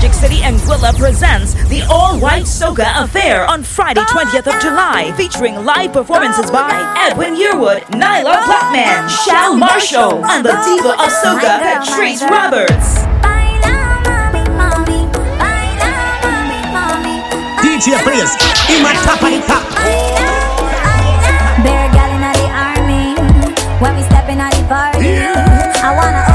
Magic City Anguilla presents the All White Soca Affair on Friday, 20th of July, featuring live performances by Edwin Yearwood, Nyla Blackman, Shal Marshall, and the diva of Soca, Patrice Roberts. DJ Blaze, in my top and top. Bear gal in the army, when we step in the party, I wanna.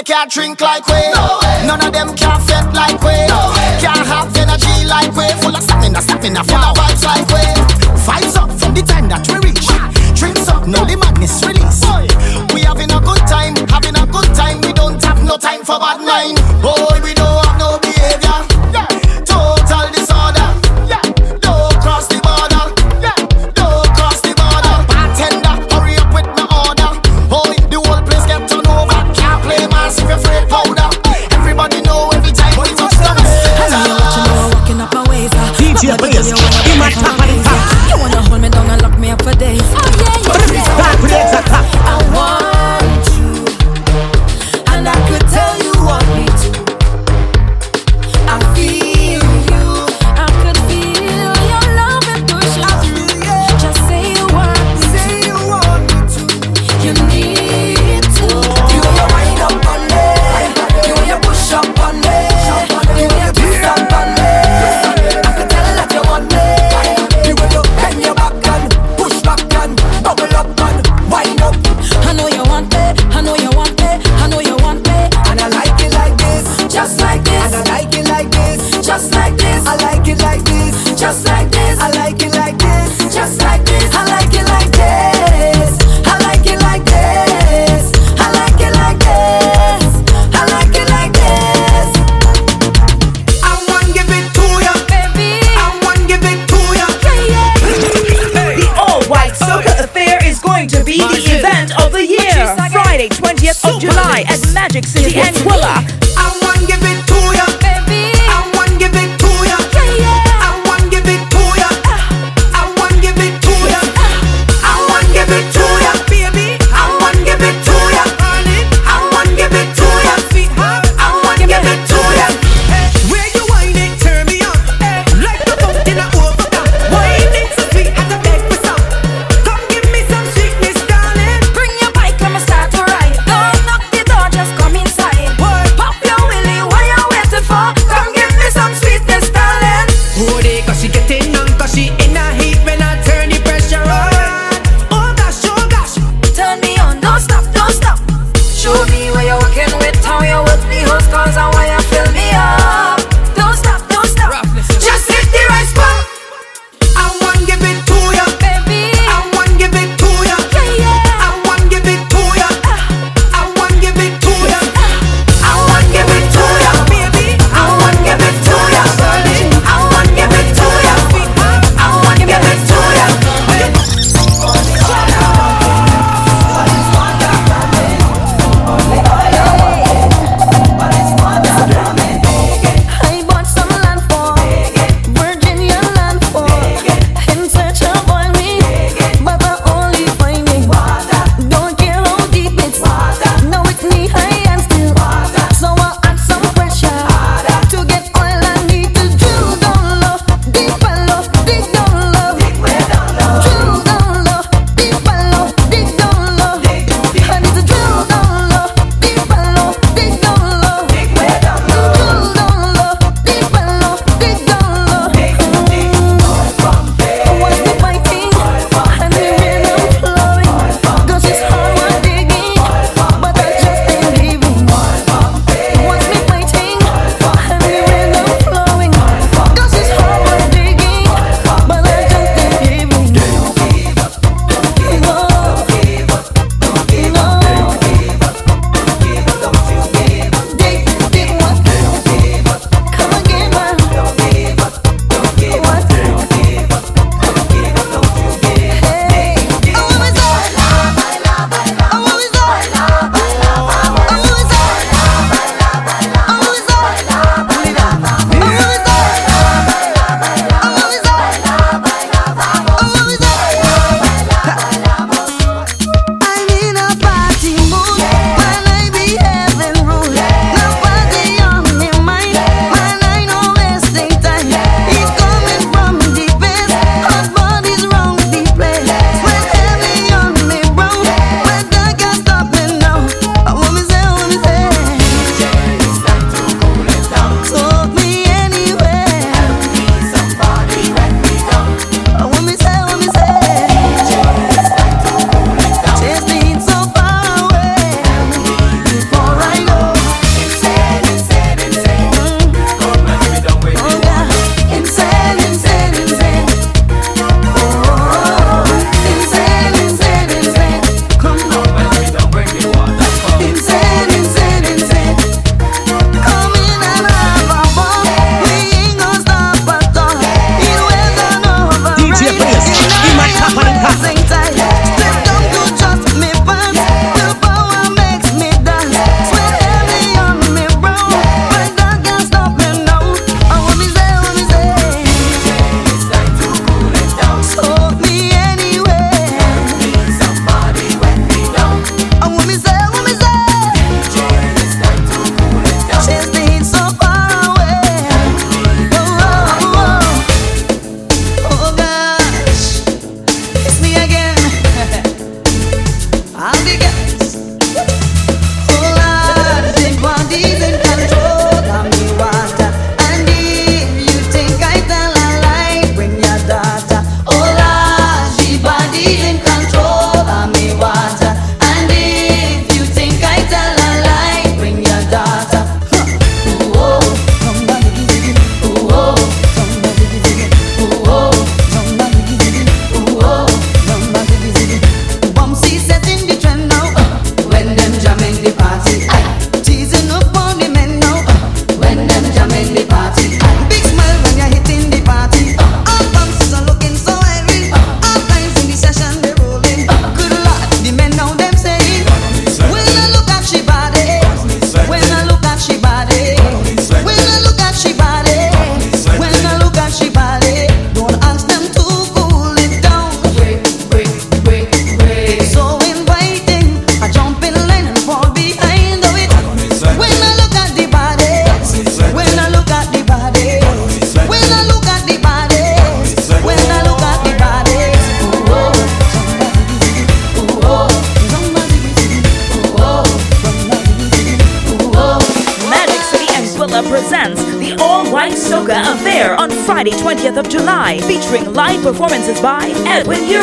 They can't drink like we. No way. None of them can't fit like we. No way. Can't have energy like we. Full of stamina, stamina, full wow. of vibes like we. Vibes up from the time that we reach. Drinks up, no the madness release. Boy. We having a good time, having a good time. We don't have no time for bad mind.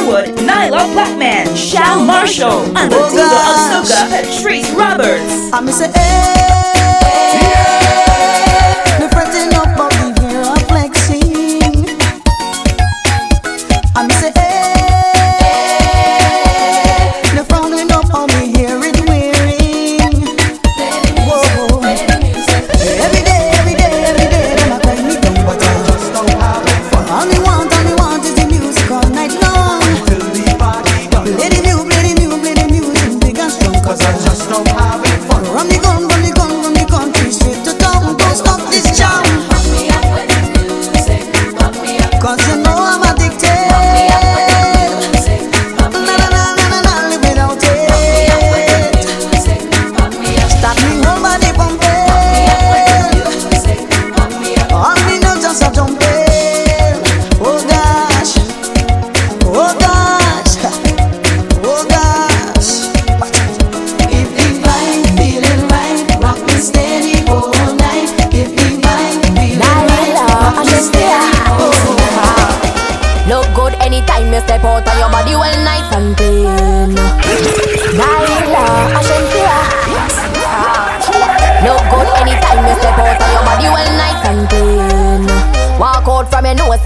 Yearwood, Nyla Blackman, Shal Marshall, Andatina Ahsoka, Patrice Roberts. I'm it.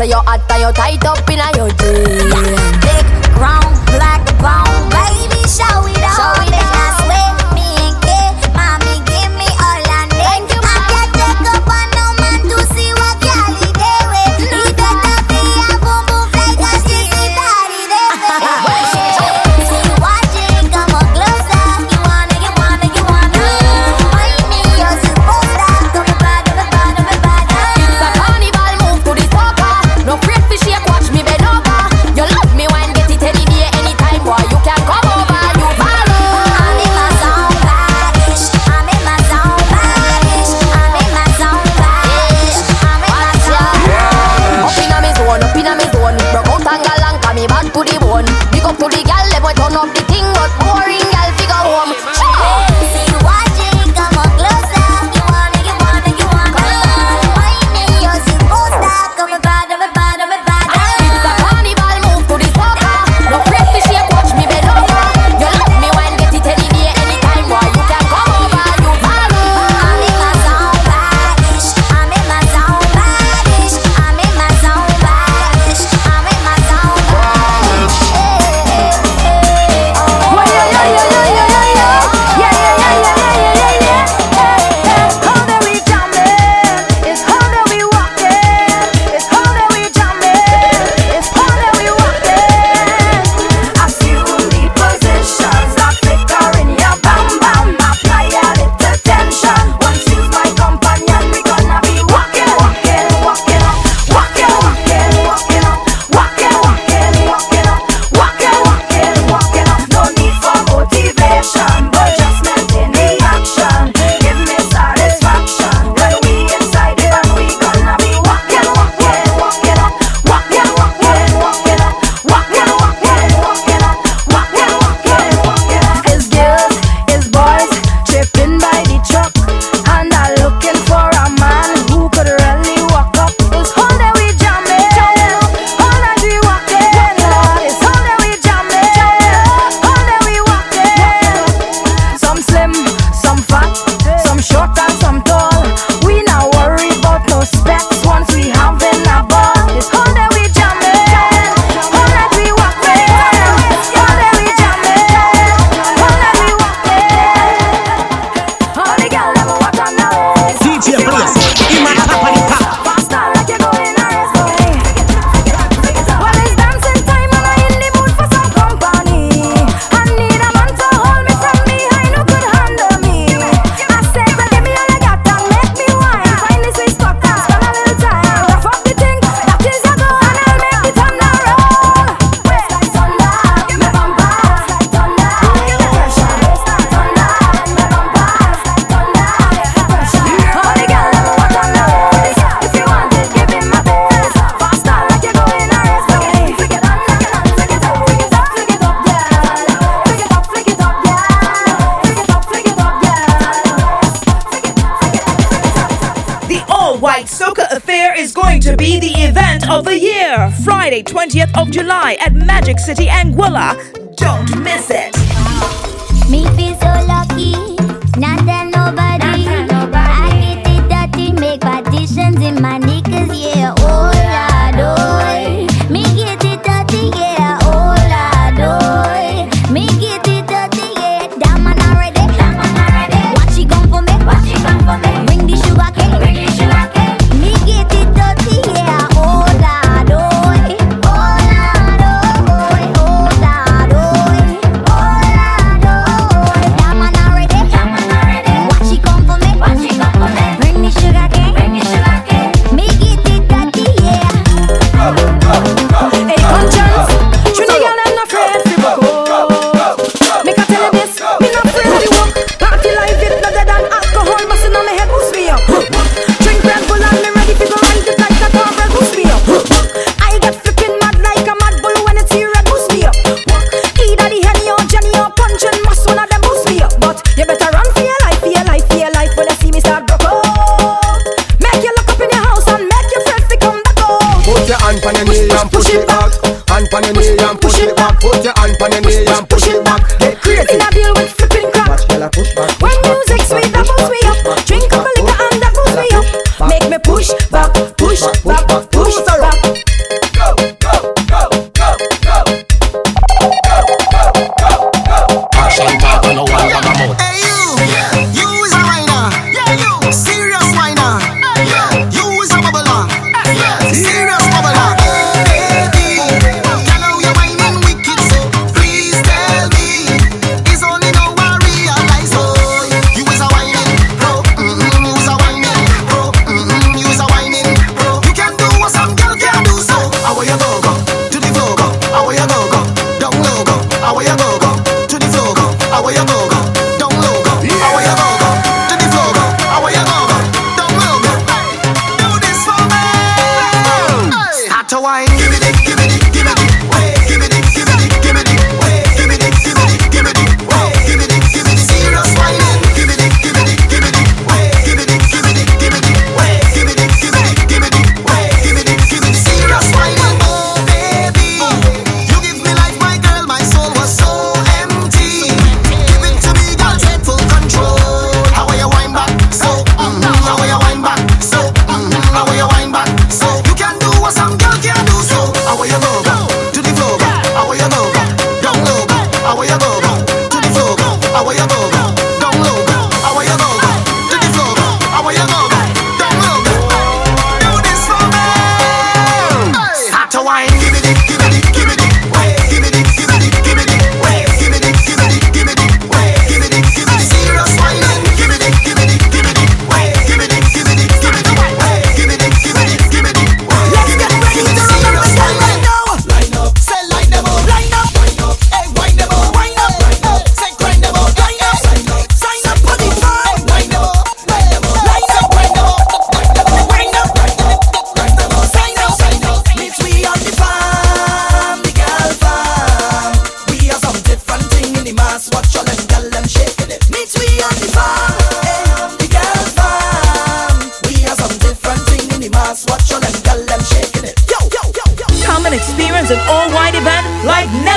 Say so you hot and you're tight up in a your jeans.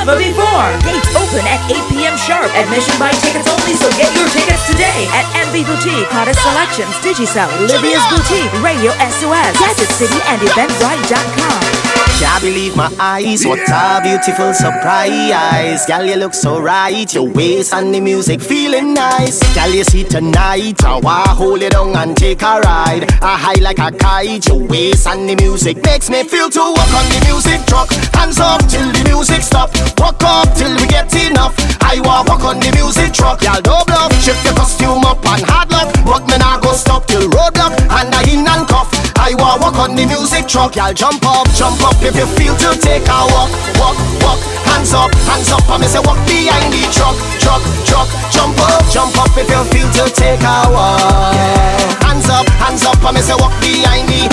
Never before. Gates open at 8 p.m. sharp. Admission by tickets only, so get your tickets today at MV Boutique, hottest Selections, Digicel, Libya's Boutique, Radio SOS, Gadget City, and EventBrite.com. Can't believe my eyes, what a beautiful surprise. Girl, you look so right, your waist and the music feeling nice. Girl, you see tonight, how I hold it on and take a ride. I high like a kite, your waist and the music makes me feel to walk on the music truck. Hands up till the music stop, walk up till we get enough. I walk, walk on the music truck, y'all do bluff. Shift your costume up and hard luck, but me nah go stop till roadblock and I in and cough. I walk, walk on the music truck, y'all jump up, jump up. If you feel to take a walk, walk, walk, hands up, hands up. I me say walk behind the truck, truck, truck. Jump up, jump up. If you feel to take a walk, yeah. hands up, hands up. I me say walk behind the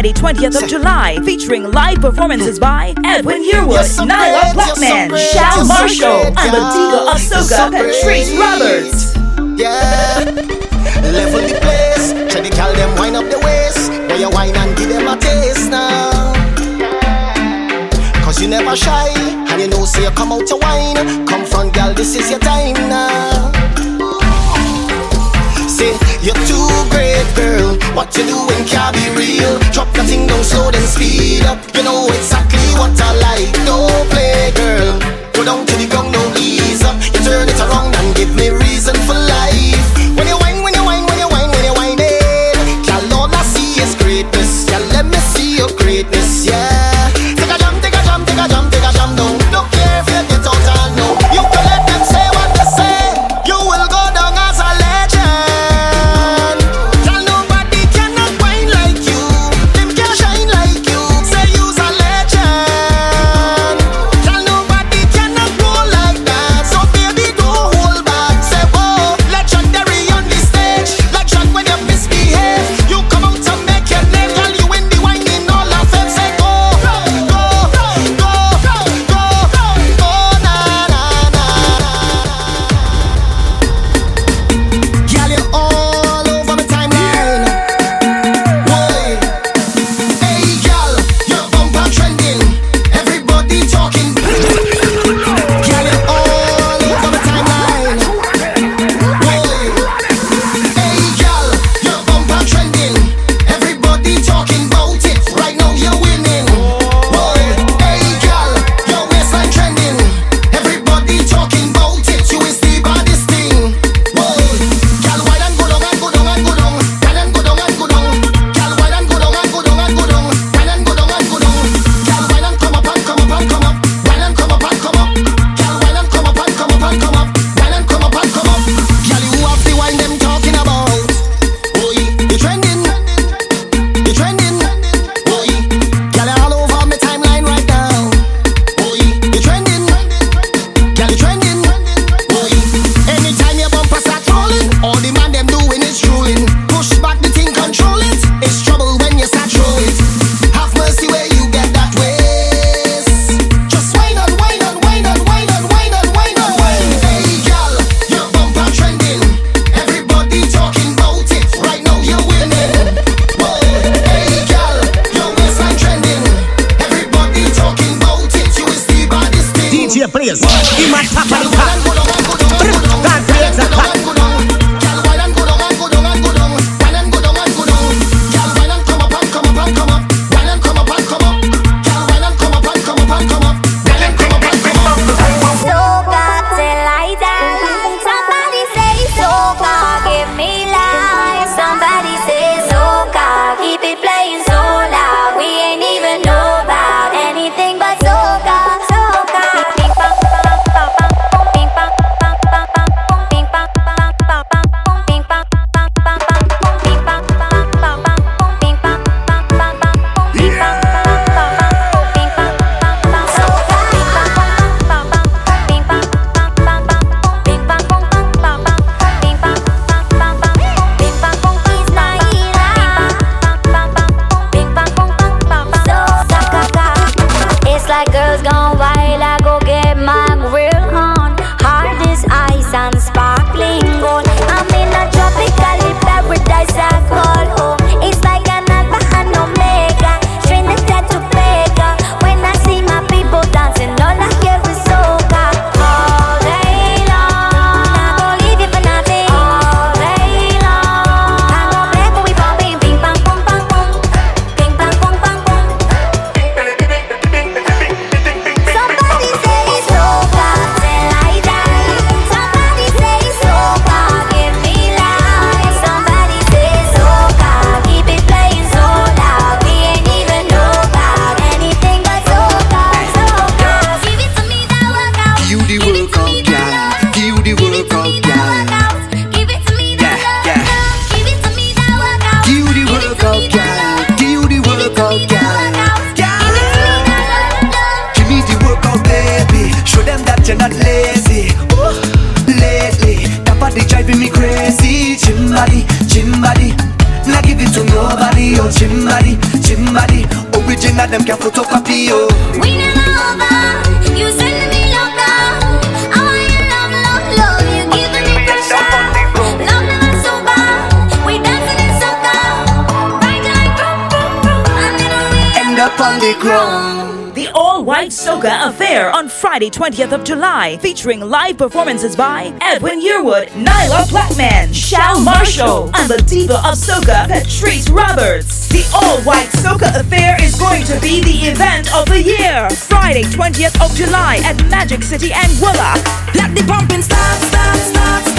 Friday, 20th of July, featuring live performances by Edwin Yearwood, Nyla Blackman, Shal Marshall, and Amatika Asoka, Patrice Roberts. Yeah, level the place. Try the call them wind up the waist. Boy, you wine and give them a taste now. Cause you never shy, and you know, say you come out to wine. Come front, girl, this is your time now. Say you're too can't be real. Drop that thing down slow, then speed up. You know exactly what I like. No play, girl. Go down to the ground, no ease up. You turn it around and give me. them can photocopy you. Soca Affair on Friday, 20th of July, featuring live performances by Edwin Yearwood, Nailah Blackman, Shao Marshall, and the diva of Soca, Patrice Roberts. The all-white Soca Affair is going to be the event of the year. Friday, 20th of July at Magic City and Willa. Let the pumping start, start, start.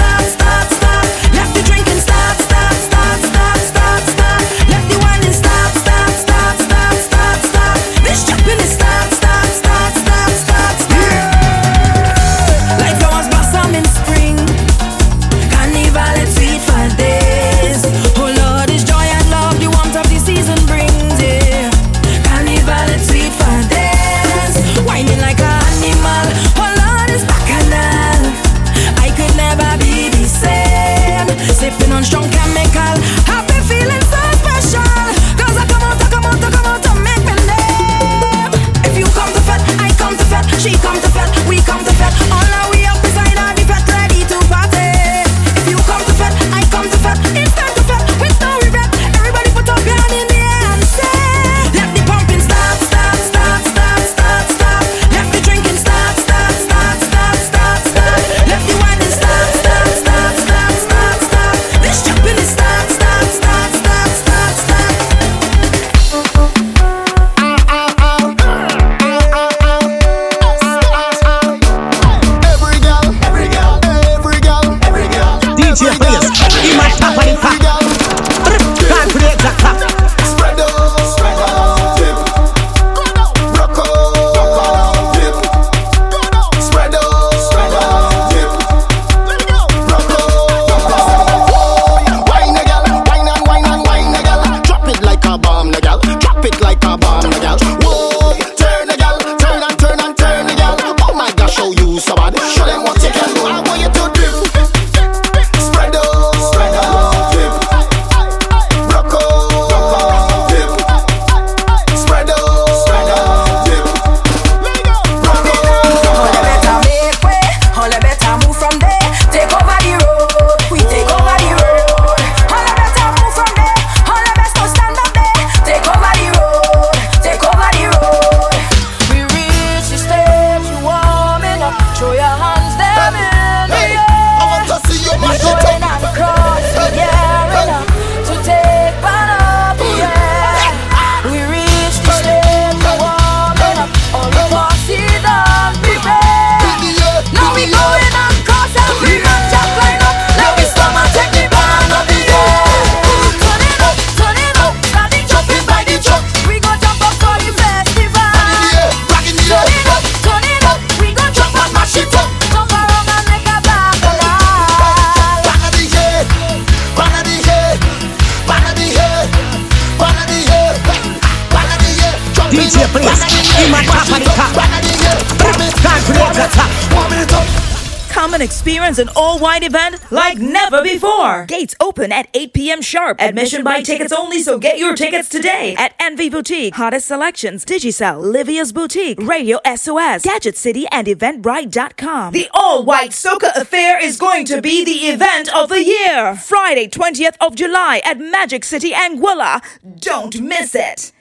and experience an all white event like never before. Gates open at 8 p.m. sharp. Admission by tickets only, so get your tickets today at Envy Boutique, Hottest Selections, Digicel, Livia's Boutique, Radio SOS, Gadget City, and Eventbrite.com. The all white Soca Affair is going to be the event of the year. Friday, 20th of July at Magic City, Anguilla. Don't miss it.